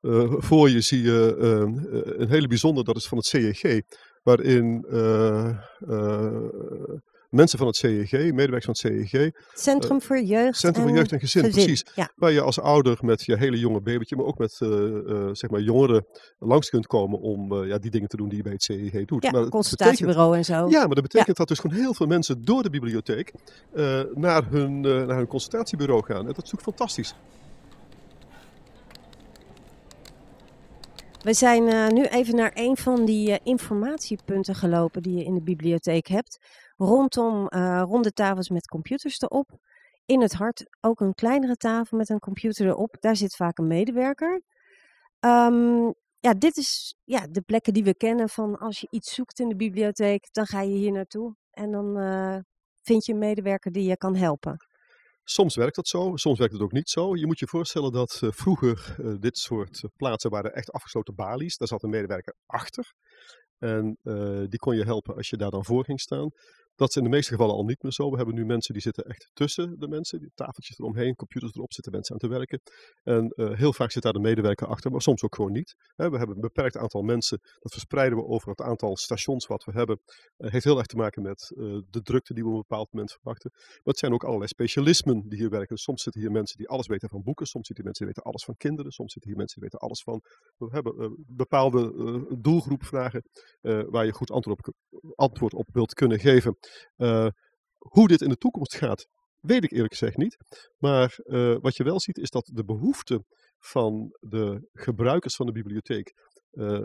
eh, voor je zie je ehm, eh, een hele bijzondere, dat is van het CEG, waarin eh, mensen van het CEG, medewerkers van het CEG, Centrum voor Jeugd Centrum voor en Jeugd en Gezin, Gezin. precies. Ja. Waar je als ouder met je hele jonge babytje, maar ook met eh, eh, zeg maar jongeren langs kunt komen om eh, ja, die dingen te doen die je bij het CEG doet. Ja, maar het betekent, consultatiebureau en zo. ja, maar dat betekent dat dus gewoon heel veel mensen door de bibliotheek eh, naar, hun, eh, naar hun consultatiebureau gaan. En dat is natuurlijk fantastisch. We zijn eh, nu even naar een van die eh, informatiepunten gelopen die je in de bibliotheek hebt. Rondom eh, ronde tafels met computers erop. In het hart ook een kleinere tafel met een computer erop. Daar zit vaak een medewerker. Ehm, ja, dit is ja, de plekken die we kennen van als je iets zoekt in de bibliotheek, dan ga je hier naartoe en dan eh, vind je een medewerker die je kan helpen. Soms werkt dat zo, soms werkt het ook niet zo. Je moet je voorstellen dat eh, vroeger dit soort plaatsen waren echt afgesloten balies. Daar zat een medewerker achter. En die kon je helpen als je daar dan voor ging staan. Dat is in de meeste gevallen al niet meer zo. We hebben nu mensen die zitten echt tussen de mensen. Die tafeltjes eromheen, computers erop, zitten mensen aan te werken. En eh, heel vaak zit daar de medewerker achter, maar soms ook gewoon niet. We hebben een beperkt aantal mensen. Dat verspreiden we over het aantal stations wat we hebben. Het heeft heel erg te maken met eh, de drukte die we op een bepaald moment verwachten. Maar het zijn ook allerlei specialismen die hier werken. Soms zitten hier mensen die alles weten van boeken. Soms zitten hier mensen die weten alles van kinderen. Soms zitten hier mensen die weten alles van... We hebben bepaalde doelgroepvragen waar je goed antwoord op, antwoord op wilt kunnen geven. Eh, hoe dit in de toekomst gaat, weet ik eerlijk gezegd niet. Maar eh, wat je wel ziet is dat de behoefte van de gebruikers van de bibliotheek eh,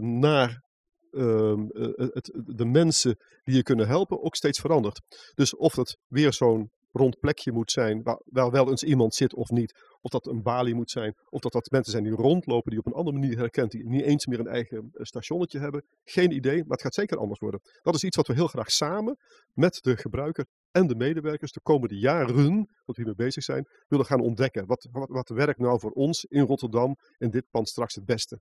naar ehm, eh, het, de mensen die je kunnen helpen ook steeds verandert. Dus of het weer zo'n rond plekje moet zijn waar, wel eens iemand zit of niet. Of dat een balie moet zijn. Of dat dat mensen zijn die rondlopen die op een andere manier herkent. Die niet eens meer een eigen eh, stationnetje hebben. Geen idee, maar het gaat zeker anders worden. Dat is iets wat we heel graag samen met de gebruiker en de medewerkers de komende jaren, wat we hiermee bezig zijn, willen gaan ontdekken. Wat, wat, wat werkt nou voor ons in Rotterdam in dit pand straks het beste?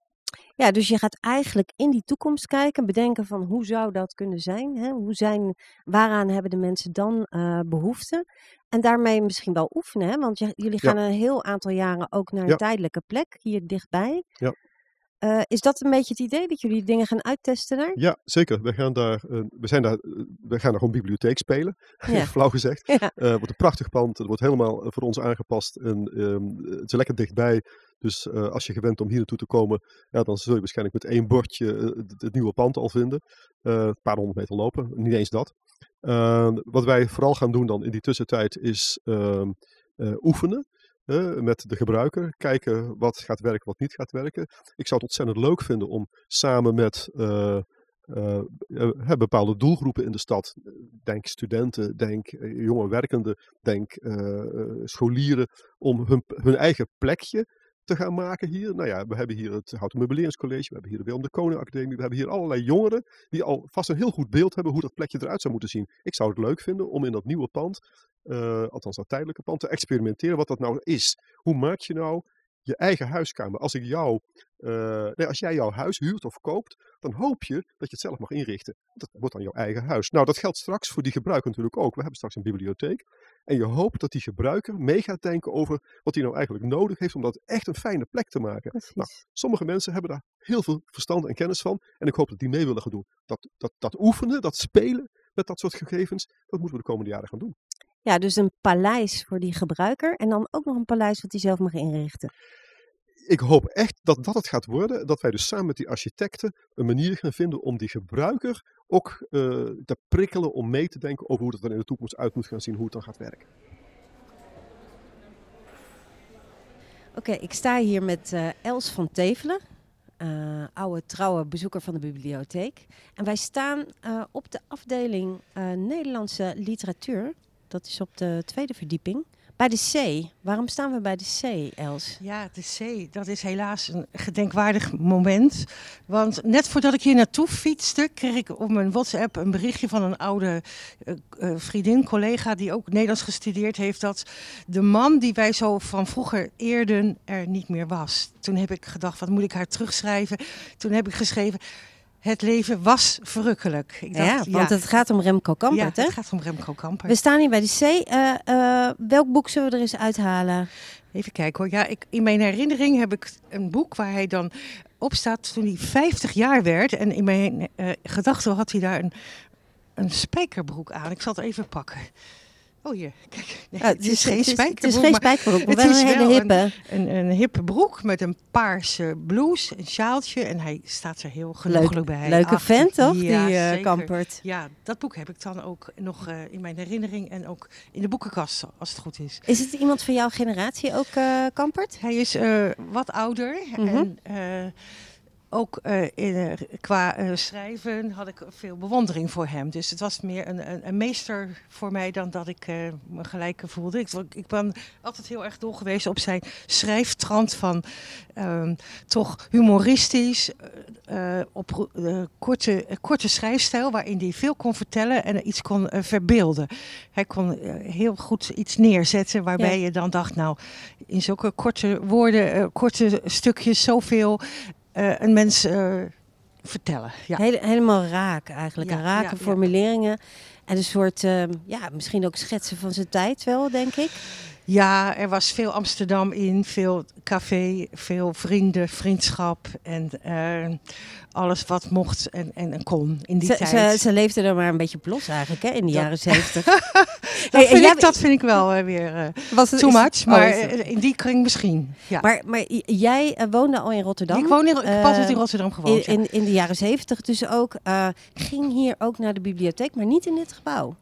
Ja, dus je gaat eigenlijk in die toekomst kijken, bedenken van hoe zou dat kunnen zijn? Hè? Hoe zijn waaraan hebben de mensen dan eh, behoefte? En daarmee misschien wel oefenen, hè? want je- jullie Ja. gaan een heel aantal jaren ook naar een Ja. tijdelijke plek hier dichtbij. Ja. Eh, is dat een beetje het idee dat jullie dingen gaan uittesten daar? Ja, zeker. We gaan daar, eh, we zijn daar, we gaan daar gewoon bibliotheek spelen, [LAUGHS] Ja. flauw gezegd. [LAUGHS] Ja. Het wordt een prachtig pand. Het wordt helemaal voor ons aangepast. En ehm, het is lekker dichtbij. Dus eh, als je gewend om hier naartoe te komen, ja, dan zul je waarschijnlijk met één bordje eh, het, nieuwe pand al vinden. Eh, een paar honderd meter lopen, niet eens dat. Eh, wat wij vooral gaan doen dan in die tussentijd is ehm, eh, oefenen. met de gebruiker, kijken wat gaat werken, wat niet gaat werken. Ik zou het ontzettend leuk vinden om samen met bepaalde doelgroepen in de stad, denk studenten, denk jonge werkenden, denk scholieren, om hun, hun eigen plekje te gaan maken hier. Nou ja, we hebben hier het Houten Meubeleringscollege, we hebben hier de Willem de Koning Academie, we hebben hier allerlei jongeren die al vast een heel goed beeld hebben hoe dat plekje eruit zou moeten zien. Ik zou het leuk vinden om in dat nieuwe pand, eh, althans dat tijdelijke pand, te experimenteren wat dat nou is. Hoe maak je nou je eigen huiskamer? Als ik jou, eh, nee, als jij jouw huis huurt of koopt, dan hoop je dat je het zelf mag inrichten. Dat wordt dan jouw eigen huis. Nou, dat geldt straks voor die gebruiker natuurlijk ook. We hebben straks een bibliotheek. En je hoopt dat die gebruiker mee gaat denken over wat hij nou eigenlijk nodig heeft om dat echt een fijne plek te maken. Nou, sommige mensen hebben daar heel veel verstand en kennis van. En ik hoop dat die mee willen gaan doen. Dat, dat, dat oefenen, dat spelen met dat soort gegevens, dat moeten we de komende jaren gaan doen. Ja, dus een paleis voor die gebruiker en dan ook nog een paleis wat hij zelf mag inrichten. ik hoop echt dat dat het gaat worden. Dat wij dus samen met die architecten een manier gaan vinden om die gebruiker ook eh, te prikkelen om mee te denken over hoe dat er in de toekomst uit moet gaan zien, hoe het dan gaat werken. Oké, ik sta hier met eh, Els van Tevelen, eh, oude trouwe bezoeker van de bibliotheek. En wij staan eh, op de afdeling eh, Nederlandse literatuur. Dat is op de tweede verdieping, Bij de C. Waarom staan we bij de C, Els? Ja, de C, dat is helaas een gedenkwaardig moment. Want net voordat ik hier naartoe fietste, kreeg ik op mijn WhatsApp een berichtje van een oude uh, uh, vriendin, collega die ook Nederlands gestudeerd heeft, dat de man die wij zo van vroeger eerden er niet meer was. Toen heb ik gedacht, wat moet ik haar terugschrijven? Toen heb ik geschreven, het leven was verrukkelijk. Ik dacht, ja, want het gaat om Remco Kampert, ja, het gaat om Remco Kampert. We staan hier bij de C. Uh, uh, welk boek zullen we er eens uithalen? Even kijken hoor. Ja, ik, in mijn herinnering heb ik een boek waar hij dan op staat toen hij 50 jaar werd. En in mijn uh, gedachten had hij daar een, een spijkerbroek aan. Ik zal het even pakken. Oh hier, [LAUGHS] kijk. Nee, het, is geen spijkerbroek. Het is geen spijkerbroek, maar, maar wel een hele hippe. Een, een, een, hippe broek met een paarse blouse, een sjaaltje. En hij staat er heel genoeglijk Leuk, bij. Leuke Ach, vent, toch? Ja, die uh. Kampert. Ja, dat boek heb ik dan ook nog uh, in mijn herinnering en ook in de boekenkast, als het goed is. Is het iemand van jouw generatie ook, uh, Kampert? Hij is uh, wat ouder. Mm -hmm. en, ook uh, in, qua uh, schrijven had ik veel bewondering voor hem. Dus het was meer een, een, een meester voor mij dan dat ik uh, me gelijk voelde. Ik, ik, ben altijd heel erg dol geweest op zijn schrijftrand van um, toch humoristisch, op korte, korte schrijfstijl waarin hij veel kon vertellen en iets kon verbeelden. Hij kon heel goed iets neerzetten waarbij ja. je dan dacht, nou, in zulke korte woorden, korte stukjes, zoveel een mens uh, vertellen. Ja. Hele, helemaal raak eigenlijk. Ja, rake ja, formuleringen. En een soort, uh, ja, misschien ook schetsen van zijn tijd wel, denk ik. Ja, er was veel Amsterdam in, veel café, veel vrienden, vriendschap en uh, alles wat mocht en, en, en kon in die ze, tijd. Ze, ze leefde er maar een beetje los eigenlijk, hè, in de Dat- jaren zeventig. [LAUGHS] dat, Hey, vind ik, dat vind ik wel eh, weer eh, Was het- too much, oh, maar eh, in die kring misschien. Ja. maar, maar jij eh, woonde al in Rotterdam. ik woon in, ik Eh, in Rotterdam gewoond. in, in, in de jaren zeventig dus ook. eh, ging hier ook naar de bibliotheek, maar niet in dit gebouw.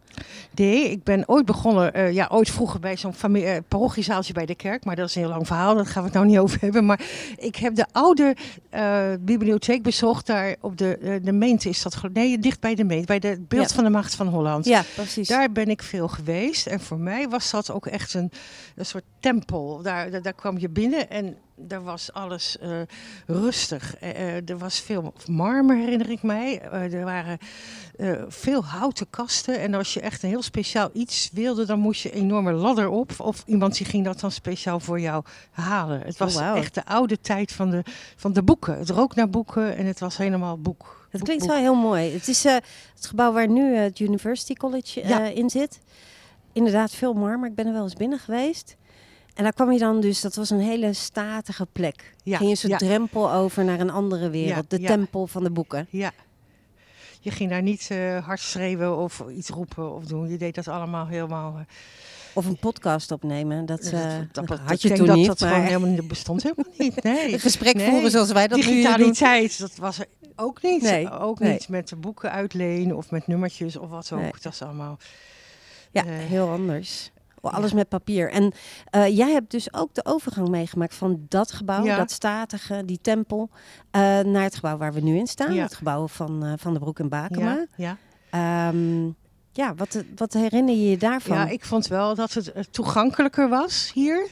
Nee, ik ben ooit begonnen, eh, ja, ooit vroeger bij zo'n eh, parochiezaaltje bij de kerk. Maar dat is een heel lang verhaal, daar gaan we het nou niet over hebben. Maar ik heb de oude eh, bibliotheek bezocht, daar op de, de Meent is dat, nee, dicht bij de Meent, bij de het beeld Ja. van de Maagd van Holland. Ja, precies. Daar ben ik veel geweest en voor mij was dat ook echt een, een soort tempel. Daar, daar, daar kwam je binnen en daar was alles eh, rustig. Eh, eh, er was veel marmer, herinner ik mij. Er waren veel houten kasten. En als je echt een heel speciaal iets wilde, dan moest je een enorme ladder op. Of iemand die ging dat dan speciaal voor jou halen. Het was Oh, wauw. echt de oude tijd van de, van de boeken. Het rook naar boeken en het was helemaal boek. Boek, klinkt wel heel mooi. Het is het gebouw waar nu het University College Ja. in zit. Inderdaad, veel marmer. Ik ben er wel eens binnen geweest. En daar kwam je dan dus, dat was een hele statige plek. Ja, Ging je zo'n ja. drempel over naar een andere wereld. Ja, de tempel van de boeken. Ja. Je ging daar niet eh, hard schreeuwen of iets roepen of doen. Je deed dat allemaal helemaal. eh, Of een podcast opnemen. Dat, dat dat- had je toen dat niet. Dat maar gewoon helemaal niet bestond helemaal niet. [LAUGHS] Nee. een gesprek Nee. voeren zoals wij dat. Digitaliteit, dat was er ook niet. Nee, Ook nee. niet met de boeken uitlenen of met nummertjes of wat ook. Dat is allemaal. Ja, heel anders. Alles met papier. En eh, jij hebt dus ook de overgang meegemaakt van dat gebouw, Ja. dat statige, die tempel, eh, naar het gebouw waar we nu in staan. Ja. Het gebouw van, eh, van de Broek en Bakema. Ja, ja. Ehm, ja, wat, wat herinner je je daarvan? ja, ik vond wel dat het toegankelijker was hier.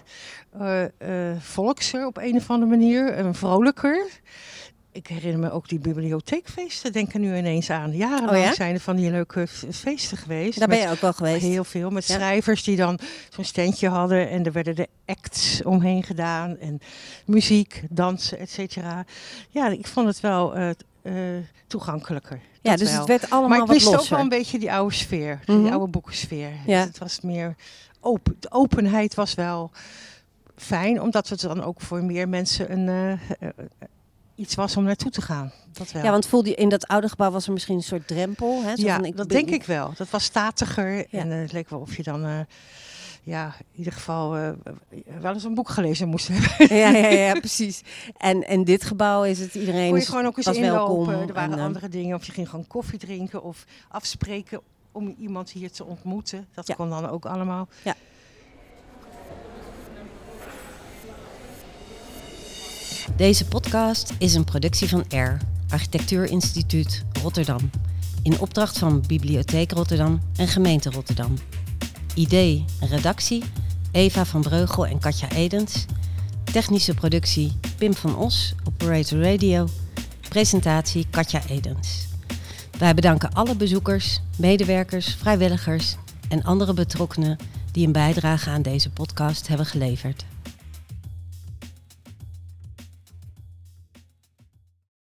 Eh, volkser op een of andere manier. En vrolijker. Ik herinner me ook die bibliotheekfeesten, denk er nu ineens aan. Jarenlang Oh ja? zijn er van die leuke feesten geweest. Daar ben je ook wel geweest. Heel veel, met Ja. schrijvers die dan zo'n standje hadden. En er werden de acts omheen gedaan. En muziek, dansen, et cetera. Ja, ik vond het wel eh, eh, toegankelijker. ja, dus wel. het werd allemaal Maar ik wat miste ook wel een beetje die oude sfeer. Mhm. Die oude boekensfeer. Ja. Dus het was meer open. De openheid was wel fijn. Omdat het dan ook voor meer mensen een, eh, iets was om naartoe te gaan. Dat wel. Ja, want voelde je in dat oude gebouw was er misschien een soort drempel. Hè? Zo Ja, van, ik dat denk ik wel. Dat was statiger. Ja. En eh, het leek wel of je dan... eh, ja, in ieder geval eh, wel eens een boek gelezen moest hebben. Ja, ja, ja, [LAUGHS] precies. En in dit gebouw is het iedereen Kon je gewoon ook eens was welkom. inlopen. Er waren en, andere dingen. Of je ging gewoon koffie drinken of afspreken om iemand hier te ontmoeten. Dat Ja. kon dan ook allemaal. Deze podcast is een productie van R, Architectuurinstituut Rotterdam. In opdracht van Bibliotheek Rotterdam en Gemeente Rotterdam. Idee en redactie Eva van Breugel en Katja Edens. Technische productie Pim van Os, Operator Radio. Presentatie Katja Edens. Wij bedanken alle bezoekers, medewerkers, vrijwilligers en andere betrokkenen die een bijdrage aan deze podcast hebben geleverd.